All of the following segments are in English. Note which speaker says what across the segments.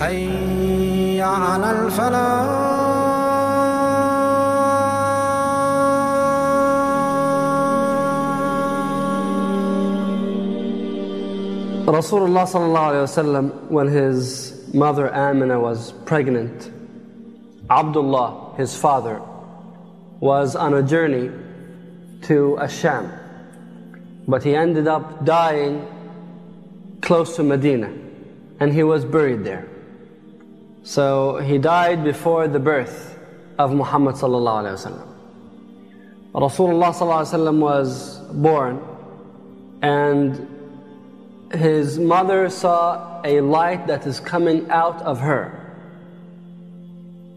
Speaker 1: حي على الفلاح
Speaker 2: Rasulullah sallallahu wasallam, when his mother Amina was pregnant, Abdullah, his father, was on a journey to Asham. But he ended up dying close to Medina and he was buried there. So he died before the birth of Muhammad sallallahu alaihi wasallam. Rasulullah sallallahu alaihi wasallam was born and his mother saw a light that is coming out of her.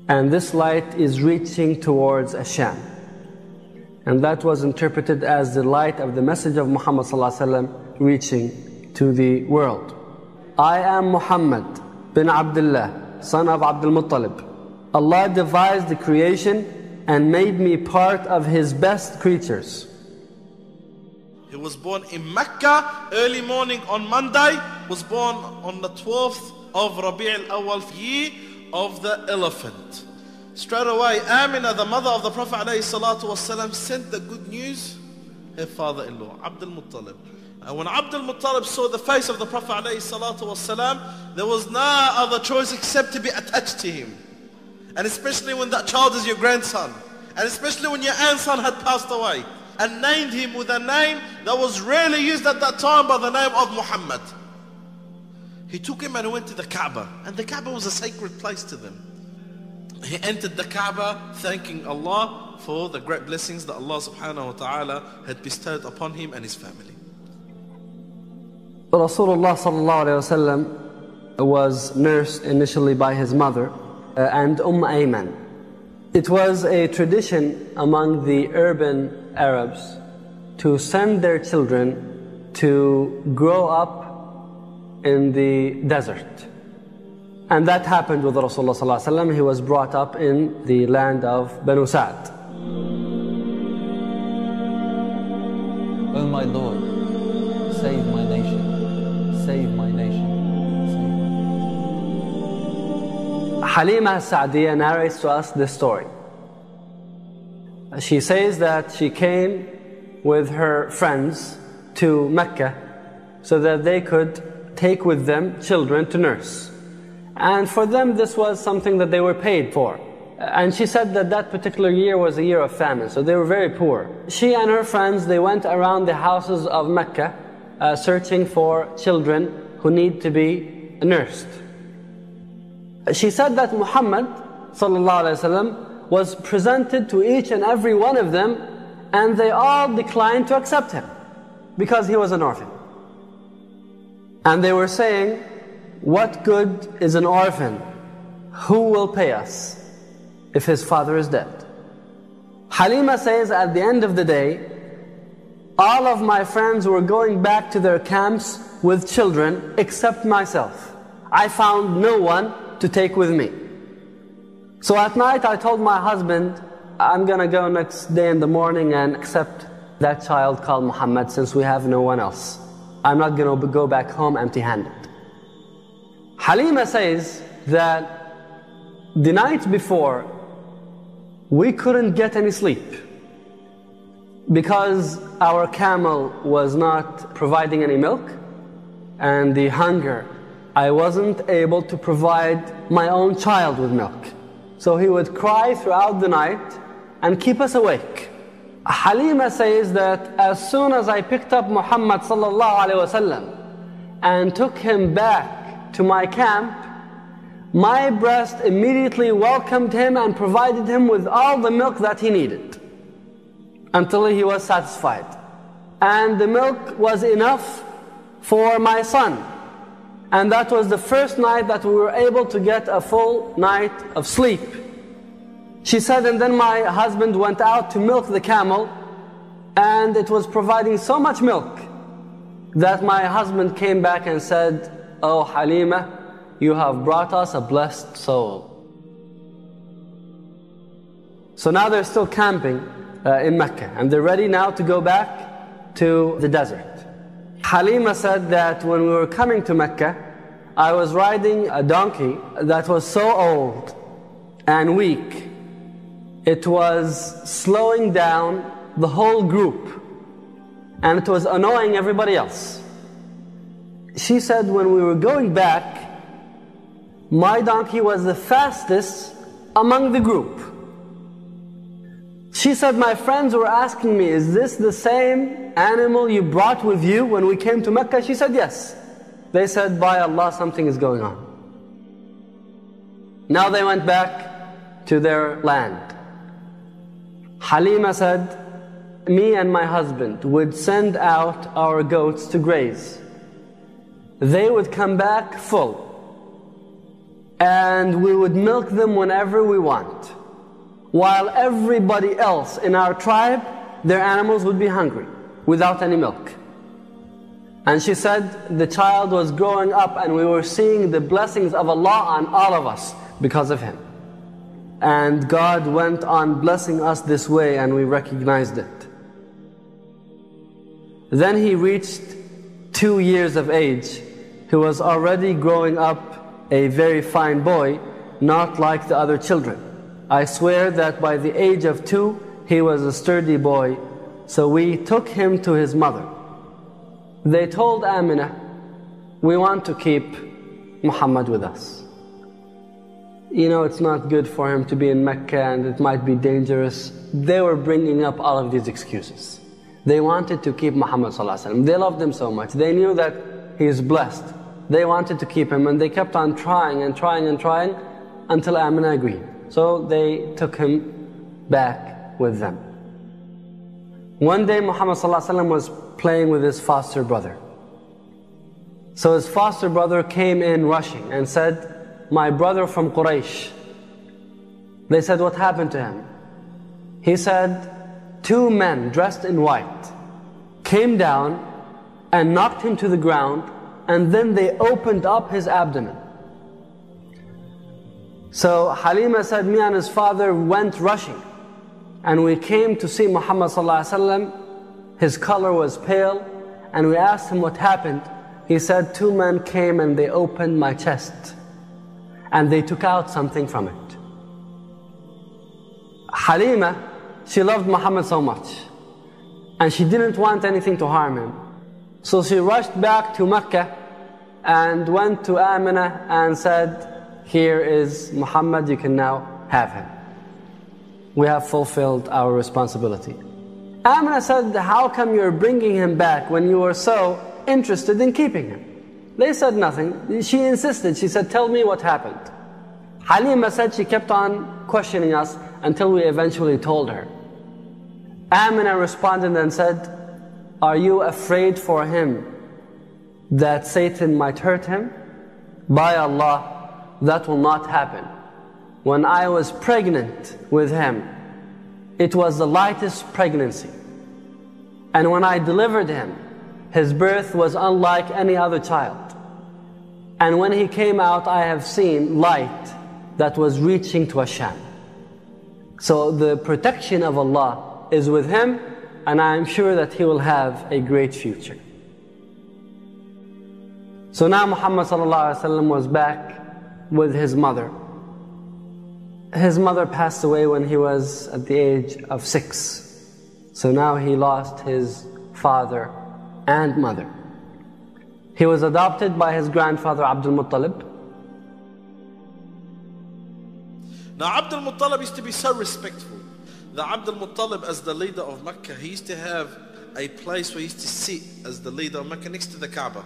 Speaker 2: And this light is reaching towards Asham. And that was interpreted as the light of the message of Muhammad ﷺ reaching to the world. I am Muhammad bin Abdullah, son of Abdul Muttalib. Allah devised the creation and made me part of His best creatures.
Speaker 3: He was born in Mecca early morning on Monday, was born on the 12th of Rabi' al-Awwal year of the elephant. Straight away, Amina, the mother of the Prophet ﷺ, sent the good news her father-in-law, Abdul Muttalib. And when Abdul Muttalib saw the face of the Prophet ﷺ, there was no other choice except to be attached to him. And especially when that child is your grandson. And especially when your grandson had passed away. And named him with a name that was rarely used at that time by the name of Muhammad. He took him and went to the Kaaba. And the Kaaba was a sacred place to them. He entered the Kaaba thanking Allah for the great blessings that Allah subhanahu wa ta'ala had bestowed upon him and his family.
Speaker 2: Rasulullah sallallahu was nursed initially by his mother uh, and Umm Ayman. It was a tradition among the urban Arabs to send their children to grow up in the desert. And that happened with Rasulullah sallallahu. He was brought up in the land of Banu Sa'd.
Speaker 4: O my Lord, save my save my nation.
Speaker 2: Halima Sa'diya narrates to us this story. She says that she came with her friends to Mecca so that they could take with them children to nurse. And for them, this was something that they were paid for. And she said that that particular year was a year of famine, so they were very poor. She and her friends, they went around the houses of Mecca uh, searching for children who need to be nursed. She said that Muhammad وسلم, was presented to each and every one of them and they all declined to accept him because he was an orphan. And they were saying, what good is an orphan? Who will pay us if his father is dead? Halima says at the end of the day, all of my friends were going back to their camps with children except myself. I found no one to take with me. So at night I told my husband, I'm gonna go next day in the morning and accept that child called Muhammad since we have no one else. I'm not gonna go back home empty handed. Halima says that the night before, we couldn't get any sleep because our camel was not providing any milk and the hunger. I wasn't able to provide my own child with milk. So he would cry throughout the night and keep us awake. Halima says that as soon as I picked up Muhammad wasallam and took him back to my camp, my breast immediately welcomed him and provided him with all the milk that he needed until he was satisfied. And the milk was enough for my son. And that was the first night that we were able to get a full night of sleep. She said, and then my husband went out to milk the camel, and it was providing so much milk that my husband came back and said, Oh Halima, you have brought us a blessed soul. So now they're still camping uh, in Mecca, and they're ready now to go back to the desert. Halima said that when we were coming to Mecca, I was riding a donkey that was so old and weak, it was slowing down the whole group and it was annoying everybody else. She said when we were going back, my donkey was the fastest among the group. She said, My friends were asking me, Is this the same animal you brought with you when we came to Mecca? She said, Yes. They said, By Allah, something is going on. Now they went back to their land. Halima said, Me and my husband would send out our goats to graze. They would come back full. And we would milk them whenever we want. While everybody else in our tribe, their animals would be hungry without any milk. And she said the child was growing up and we were seeing the blessings of Allah on all of us because of him. And God went on blessing us this way and we recognized it. Then he reached two years of age. He was already growing up a very fine boy, not like the other children. I swear that by the age of two, he was a sturdy boy. So we took him to his mother. They told Amina, we want to keep Muhammad with us. You know, it's not good for him to be in Mecca and it might be dangerous. They were bringing up all of these excuses. They wanted to keep Muhammad They loved him so much. They knew that he is blessed. They wanted to keep him and they kept on trying and trying and trying until Amina agreed. So they took him back with them. One day Muhammad was playing with his foster brother. So his foster brother came in rushing and said, My brother from Quraysh. They said, What happened to him? He said, Two men dressed in white came down and knocked him to the ground, and then they opened up his abdomen. So Halima said, Me and his father went rushing, and we came to see Muhammad. His color was pale, and we asked him what happened. He said, Two men came and they opened my chest, and they took out something from it. Halima, she loved Muhammad so much, and she didn't want anything to harm him. So she rushed back to Mecca and went to Amina and said, Here is Muhammad, you can now have him. We have fulfilled our responsibility. Amina said, How come you're bringing him back when you were so interested in keeping him? They said nothing. She insisted. She said, Tell me what happened. Halima said she kept on questioning us until we eventually told her. Amina responded and said, Are you afraid for him that Satan might hurt him? By Allah, that will not happen. When I was pregnant with him, it was the lightest pregnancy. And when I delivered him, his birth was unlike any other child. And when he came out, I have seen light that was reaching to Asham. So the protection of Allah is with him, and I am sure that he will have a great future. So now Muhammad was back with his mother. His mother passed away when he was at the age of six. So now he lost his father and mother. He was adopted by his grandfather Abdul Muttalib.
Speaker 3: Now Abdul Muttalib used to be so respectful. The Abdul Muttalib as the leader of Mecca, he used to have a place where he used to sit as the leader of Mecca next to the Kaaba.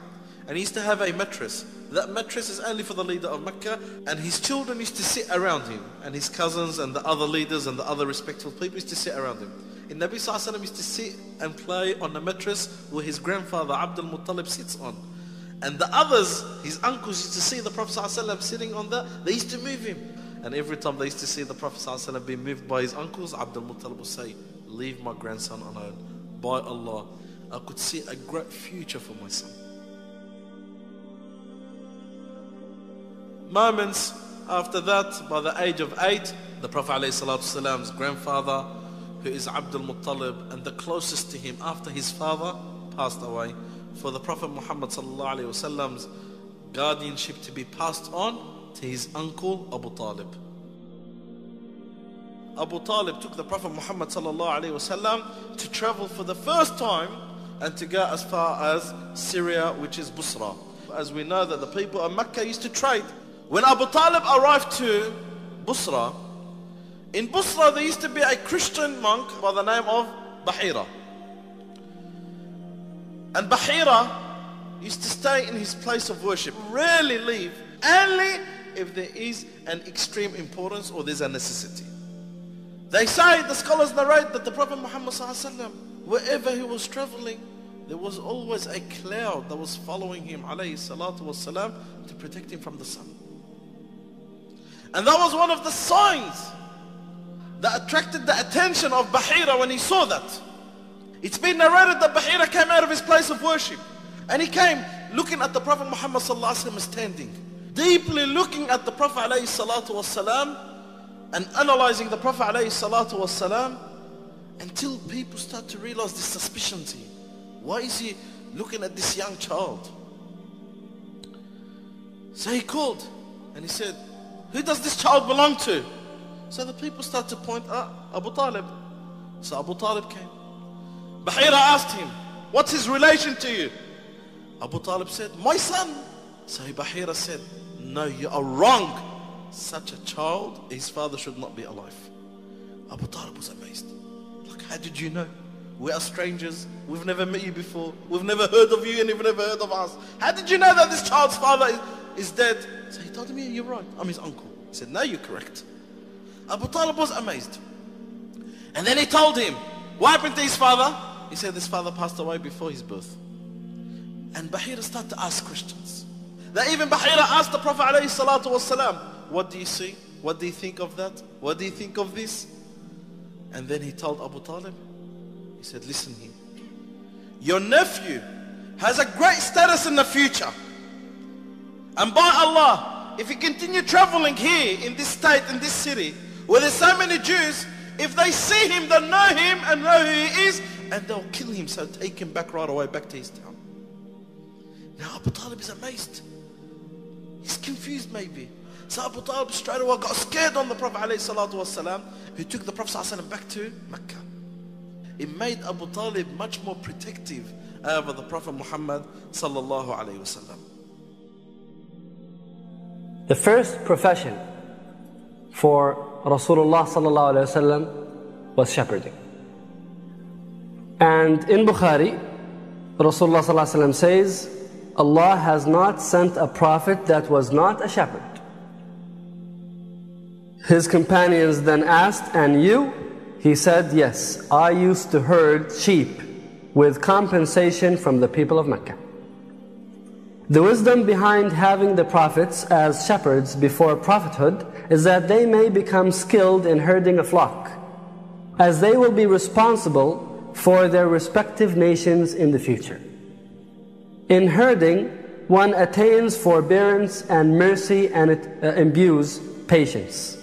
Speaker 3: And he used to have a mattress. That mattress is only for the leader of Mecca. And his children used to sit around him. And his cousins and the other leaders and the other respectful people used to sit around him. And Nabi Sallallahu used to sit and play on the mattress where his grandfather Abdul Muttalib sits on. And the others, his uncles used to see the Prophet ﷺ sitting on that. They used to move him. And every time they used to see the Prophet ﷺ being moved by his uncles, Abdul Muttalib would say, Leave my grandson alone. By Allah, I could see a great future for my son. Moments after that, by the age of eight, the Prophet ﷺ's grandfather, who is Abdul Muttalib, and the closest to him after his father passed away. For the Prophet Muhammad ﷺ's guardianship to be passed on to his uncle Abu Talib. Abu Talib took the Prophet Muhammad to travel for the first time and to go as far as Syria, which is Busra. As we know that the people of Mecca used to trade. When Abu Talib arrived to Busra, in Busra there used to be a Christian monk by the name of Bahira. And Bahira used to stay in his place of worship, rarely leave, only if there is an extreme importance or there's a necessity. They say, the scholars narrate that the Prophet Muhammad wherever he was traveling, there was always a cloud that was following him والسلام, to protect him from the sun. And that was one of the signs that attracted the attention of Bahira when he saw that. It's been narrated that Bahira came out of his place of worship and he came looking at the Prophet Muhammad sallallahu standing, deeply looking at the Prophet alayhi salatu wasallam, and analyzing the Prophet alayhi salatu wasallam until people start to realize the suspicion here. Why is he looking at this young child? So he called and he said, who does this child belong to? So the people start to point at Abu Talib. So Abu Talib came. Bahira asked him, what's his relation to you? Abu Talib said, my son. So Bahira said, no, you are wrong. Such a child, his father should not be alive. Abu Talib was amazed. Like, how did you know? We are strangers. We've never met you before. We've never heard of you and you've never heard of us. How did you know that this child's father is, is dead? So he told me, you're right. I'm his uncle. He said, no, you're correct. Abu Talib was amazed. And then he told him, what happened to his father? He said his father passed away before his birth. And Bahira started to ask questions. That even Bahira asked the Prophet ﷺ, what do you see? What do you think of that? What do you think of this? And then he told Abu Talib, he said, listen here. Your nephew has a great status in the future. And by Allah, if he continue traveling here in this state, in this city, where there's so many Jews, if they see him, they know him and know who he is, and they'll kill him, so take him back right away, back to his town. Now Abu Talib is amazed. He's confused maybe. So Abu Talib straight away got scared on the Prophet ﷺ, who took the Prophet ﷺ back to Mecca. It made Abu Talib much more protective over the Prophet Muhammad sallallahu alayhi.
Speaker 2: The first profession for Rasulullah sallallahu alayhi wasallam was shepherding. And in Bukhari, Rasulullah ﷺ says, Allah has not sent a prophet that was not a shepherd. His companions then asked, And you? He said, Yes, I used to herd sheep with compensation from the people of Mecca. The wisdom behind having the prophets as shepherds before prophethood is that they may become skilled in herding a flock, as they will be responsible for their respective nations in the future. In herding, one attains forbearance and mercy and it uh, imbues patience.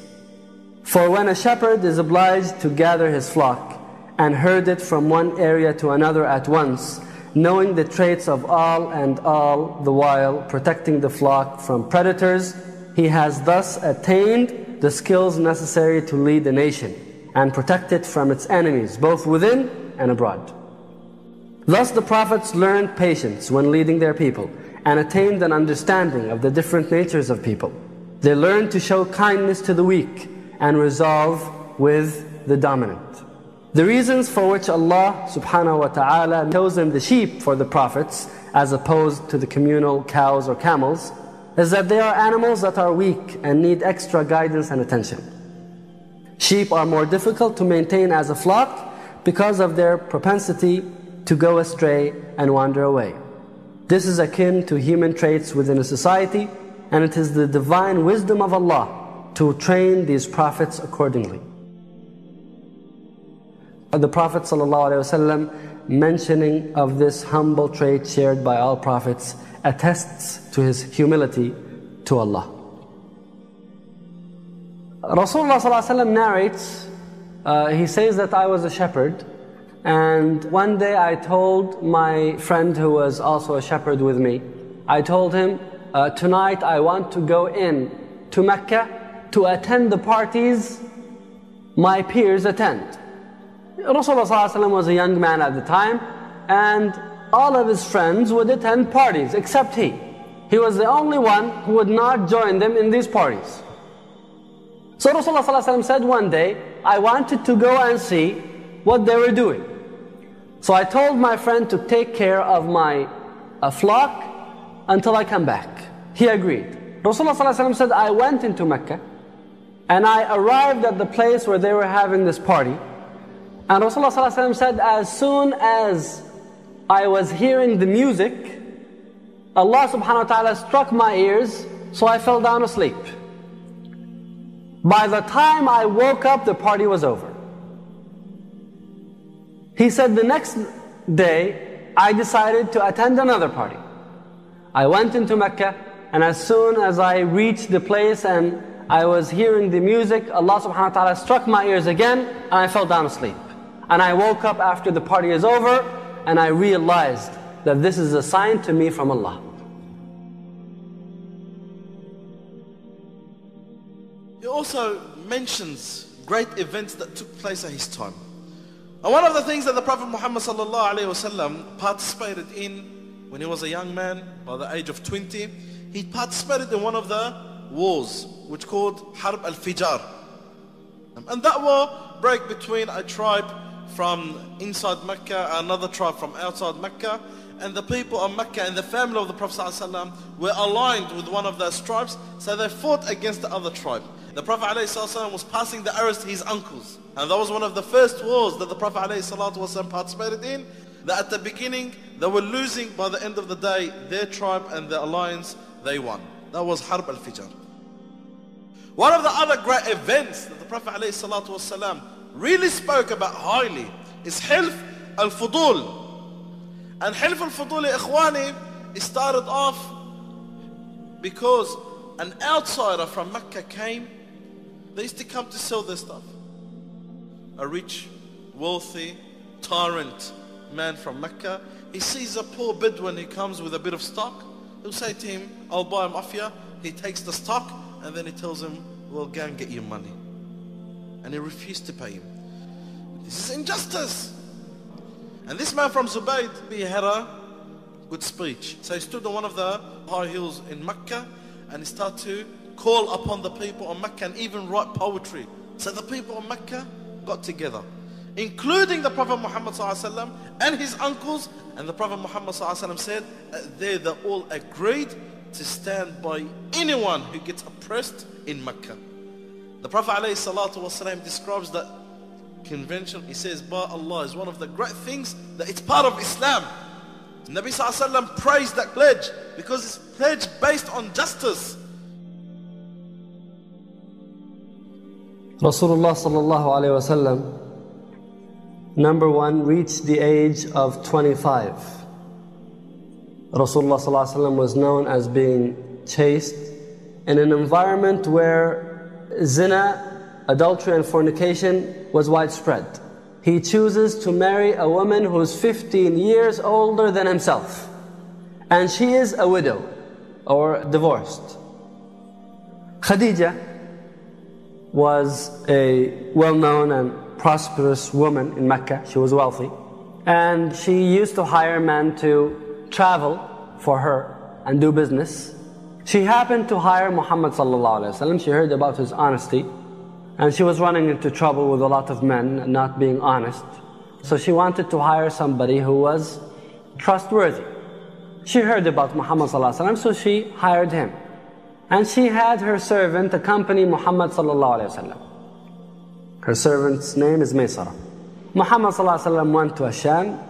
Speaker 2: For when a shepherd is obliged to gather his flock and herd it from one area to another at once, knowing the traits of all and all the while protecting the flock from predators, he has thus attained the skills necessary to lead the nation and protect it from its enemies, both within and abroad. Thus the prophets learned patience when leading their people and attained an understanding of the different natures of people. They learned to show kindness to the weak and resolve with the dominant. The reasons for which Allah subhanahu wa ta'ala chosen the sheep for the prophets as opposed to the communal cows or camels is that they are animals that are weak and need extra guidance and attention. Sheep are more difficult to maintain as a flock because of their propensity to go astray and wander away. This is akin to human traits within a society and it is the divine wisdom of Allah to train these prophets accordingly. The Prophet ﷺ mentioning of this humble trait shared by all prophets attests to his humility to Allah. Rasulullah ﷺ narrates uh, he says that I was a shepherd and one day I told my friend who was also a shepherd with me, I told him uh, tonight I want to go in to Mecca to attend the parties my peers attend. Rasulullah ﷺ was a young man at the time and all of his friends would attend parties except he. He was the only one who would not join them in these parties. So Rasulullah ﷺ said one day, I wanted to go and see what they were doing. So I told my friend to take care of my uh, flock until I come back. He agreed. Rasulullah ﷺ said, I went into Mecca and I arrived at the place where they were having this party. And Rasulullah ﷺ said, as soon as I was hearing the music, Allah subhanahu wa ta'ala struck my ears, so I fell down asleep. By the time I woke up, the party was over. He said the next day, I decided to attend another party. I went into Mecca, and as soon as I reached the place and I was hearing the music, Allah subhanahu wa ta'ala struck my ears again, and I fell down asleep. And I woke up after the party is over, and I realized that this is a sign to me from Allah.
Speaker 3: He also mentions great events that took place at his time. And one of the things that the Prophet Muhammad participated in when he was a young man, by the age of 20, he participated in one of the wars, which called Harb al-Fijar. And that war broke between a tribe from inside Mecca, another tribe from outside Mecca, and the people of Mecca and the family of the Prophet ﷺ were aligned with one of those tribes, so they fought against the other tribe. The Prophet ﷺ was passing the arrows to his uncles. And that was one of the first wars that the Prophet ﷺ participated in. That at the beginning, they were losing. By the end of the day, their tribe and their alliance, they won. That was Harb al-Fijar. One of the other great events that the Prophet ﷺ really spoke about highly is Hilf al-Fudul. And Hilf al-Fudul, ikhwani, it started off because an outsider from Mecca came they used to come to sell their stuff. A rich, wealthy, tyrant man from Mecca, he sees a poor Bedouin who comes with a bit of stock. He'll say to him, I'll buy him off you. He takes the stock and then he tells him, well, go and get your money. And he refused to pay him. This is injustice. And this man from Zubayd, he had a good speech. So he stood on one of the high hills in Mecca and he started to call upon the people of Mecca and even write poetry. So the people of Mecca got together, including the Prophet Muhammad and his uncles. And the Prophet Muhammad said, they, they all agreed to stand by anyone who gets oppressed in Mecca. The Prophet ﷺ describes that convention. He says, By Allah is one of the great things that it's part of Islam. Nabi ﷺ praised that pledge because it's pledge based on justice.
Speaker 2: Rasulullah sallallahu alayhi wasallam, number one, reached the age of 25. Rasulullah sallallahu alayhi wasallam was known as being chaste in an environment where zina, adultery and fornication was widespread. He chooses to marry a woman who's 15 years older than himself. And she is a widow or divorced. Khadija was a well-known and prosperous woman in Mecca. She was wealthy. And she used to hire men to travel for her and do business. She happened to hire Muhammad sallallahu She heard about his honesty. And she was running into trouble with a lot of men not being honest. So she wanted to hire somebody who was trustworthy. She heard about Muhammad sallallahu so she hired him. And she had her servant accompany Muhammad sallallahu. Her servant's name is Maysara. Muhammad sallallahu went to Asham,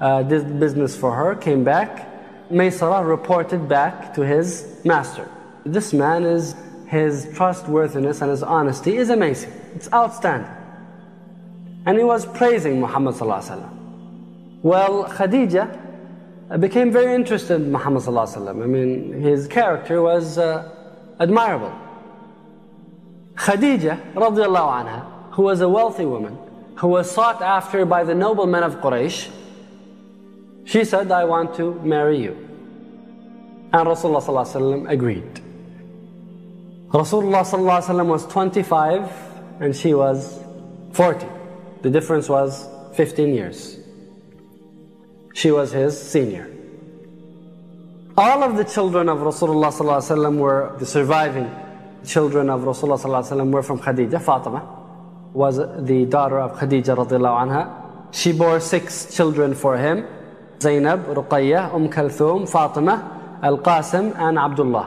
Speaker 2: uh, did business for her, came back. Maysara reported back to his master. This man is, his trustworthiness and his honesty is amazing. It's outstanding. And he was praising Muhammad. Well, Khadija became very interested in Muhammad I mean, his character was uh, admirable. Khadija radiallahu anha, who was a wealthy woman, who was sought after by the noblemen of Quraysh, she said, I want to marry you. And Rasulullah agreed. Rasulullah was 25 and she was 40. The difference was 15 years. She was his senior. All of the children of Rasulullah were the surviving children of Rasulullah were from Khadija. Fatima was the daughter of Khadija. She bore six children for him. Zainab, Ruqayyah, Umm Kalthum, Fatima, Al-Qasim and Abdullah.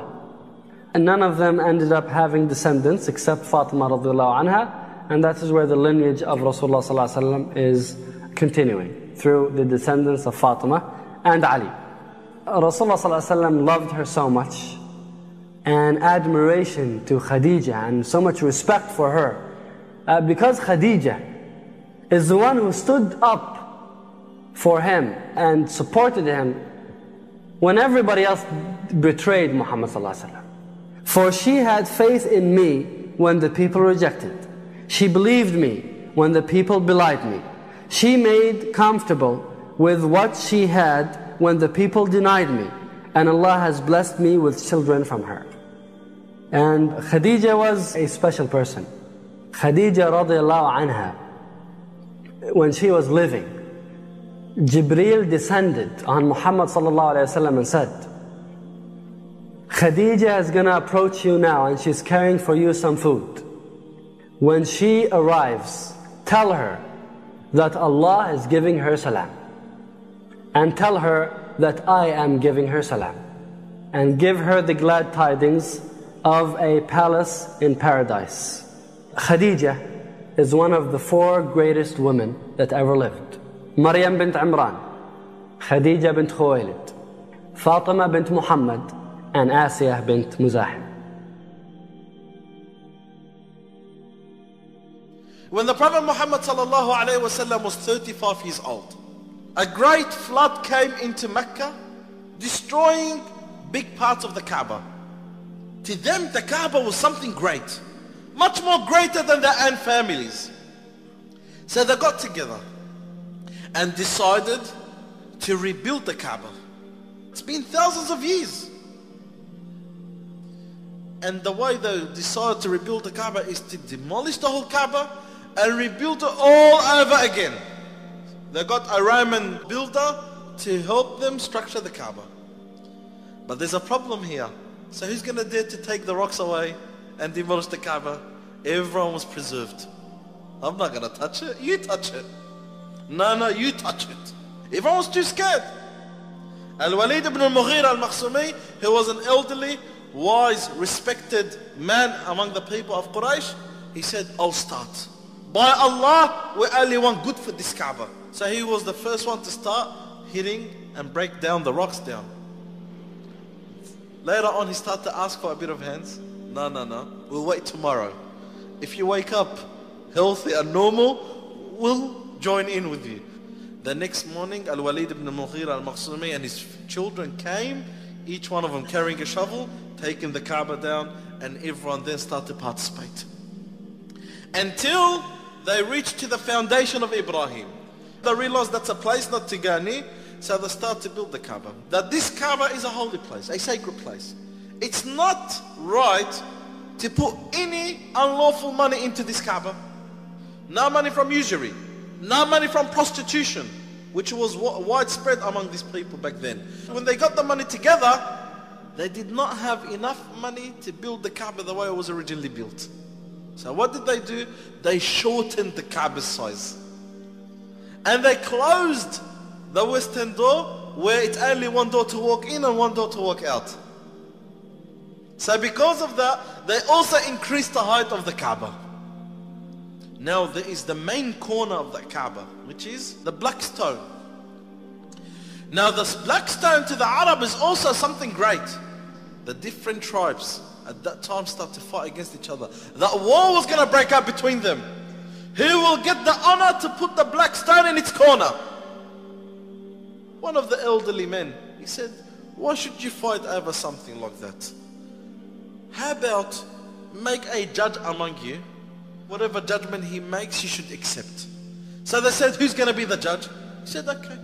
Speaker 2: And none of them ended up having descendants except Fatima anha. And that is where the lineage of Rasulullah is continuing through the descendants of Fatima and Ali. Rasulullah loved her so much and admiration to Khadija and so much respect for her. Uh, because Khadija is the one who stood up for him and supported him when everybody else betrayed Muhammad For she had faith in me when the people rejected. She believed me when the people belied me. She made comfortable with what she had when the people denied me. And Allah has blessed me with children from her. And Khadija was a special person. Khadija radiallahu anha, when she was living, Jibreel descended on Muhammad and said, Khadija is gonna approach you now and she's carrying for you some food. When she arrives, tell her that Allah is giving her salam. And tell her that I am giving her salam. And give her the glad tidings of a palace in paradise. Khadija is one of the four greatest women that ever lived. Maryam bint Imran, Khadija bint Khuwailid, Fatima bint Muhammad, and Asiyah bint Muzahim.
Speaker 3: When the Prophet Muhammad was 35 years old, a great flood came into Mecca, destroying big parts of the Kaaba. To them, the Kaaba was something great. Much more greater than their own families. So they got together and decided to rebuild the Kaaba. It's been thousands of years. And the way they decided to rebuild the Kaaba is to demolish the whole Kaaba and rebuild it all over again. They got a Roman builder to help them structure the Kaaba. But there's a problem here. So who's going to dare to take the rocks away and demolish the Kaaba? Everyone was preserved. I'm not going to touch it. You touch it. No, no, you touch it. Everyone was too scared. Al-Walid ibn al-Mughir al-Makhzumi, he was an elderly, wise, respected man among the people of Quraysh, he said, I'll start. By Allah, we only want good for this Kaaba. So he was the first one to start hitting and break down the rocks down. Later on, he started to ask for a bit of hands. No, no, no. We'll wait tomorrow. If you wake up healthy and normal, we'll join in with you. The next morning, Al-Walid ibn Mughir al-Makhzumi and his children came, each one of them carrying a shovel, taking the Kaaba down, and everyone then started to participate. Until they reached to the foundation of Ibrahim. They realized that's a place not to go near, so they start to build the Kaaba. That this Kaaba is a holy place, a sacred place. It's not right to put any unlawful money into this Kaaba. No money from usury, no money from prostitution, which was widespread among these people back then. When they got the money together, they did not have enough money to build the Kaaba the way it was originally built. So what did they do? They shortened the Kaaba size. And they closed the western door where it's only one door to walk in and one door to walk out. So because of that, they also increased the height of the Kaaba. Now there is the main corner of the Kaaba, which is the black stone. Now this black stone to the Arab is also something great. The different tribes at that time start to fight against each other. That war was going to break out between them. Who will get the honor to put the black stone in its corner? One of the elderly men, he said, why should you fight over something like that? How about make a judge among you? Whatever judgment he makes, you should accept. So they said, who's going to be the judge? He said, okay.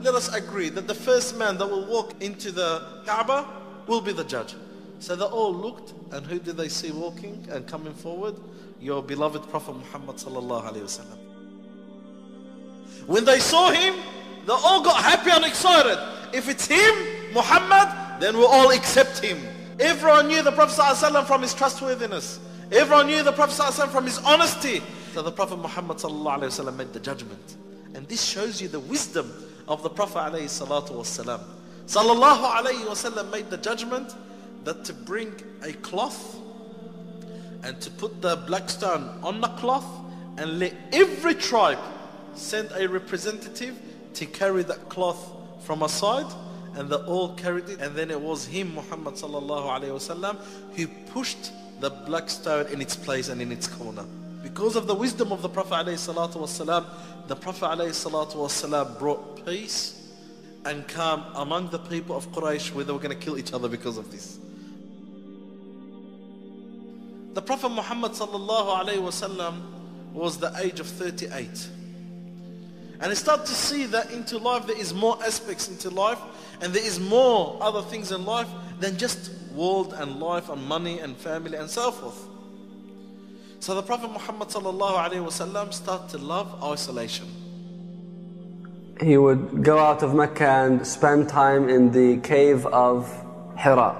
Speaker 3: Let us agree that the first man that will walk into the Kaaba will be the judge. So they all looked, and who did they see walking and coming forward? Your beloved Prophet Muhammad sallallahu alaihi wasallam. When they saw him, they all got happy and excited. If it's him, Muhammad, then we'll all accept him. Everyone knew the Prophet ﷺ from his trustworthiness. Everyone knew the Prophet ﷺ from his honesty. So the Prophet Muhammad ﷺ made the judgment. And this shows you the wisdom of the Prophet ﷺ. Sallallahu alayhi wasallam made the judgment that to bring a cloth and to put the black stone on the cloth and let every tribe send a representative to carry that cloth from a side and they all carried it and then it was him Muhammad sallallahu alayhi wasallam who pushed the black stone in its place and in its corner. Because of the wisdom of the Prophet wasallam the Prophet wasallam brought peace and calm among the people of Quraysh where they were going to kill each other because of this. The Prophet Muhammad wasallam was the age of 38 and I start to see that into life there is more aspects into life and there is more other things in life than just world and life and money and family and so forth. So the Prophet Muhammad started to love isolation.
Speaker 2: He would go out of Mecca and spend time in the cave of Hira.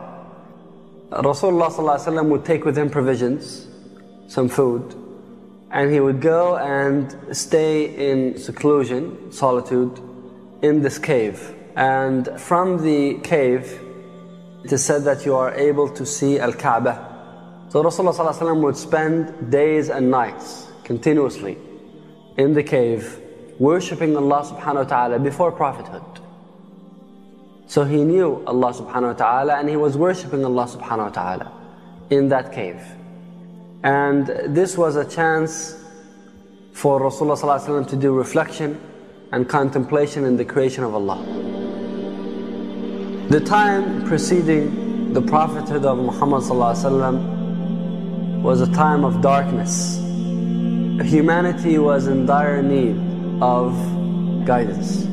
Speaker 2: Rasulullah would take with him provisions, some food, and he would go and stay in seclusion, solitude, in this cave. And from the cave, it is said that you are able to see Al Kaaba. So Rasulullah would spend days and nights continuously in the cave, worshipping Allah subhanahu wa ta'ala before prophethood. So he knew Allah subhanahu wa ta'ala and he was worshipping Allah subhanahu wa ta'ala in that cave. And this was a chance for Rasulullah to do reflection and contemplation in the creation of Allah. The time preceding the prophethood of Muhammad was a time of darkness. Humanity was in dire need of guidance.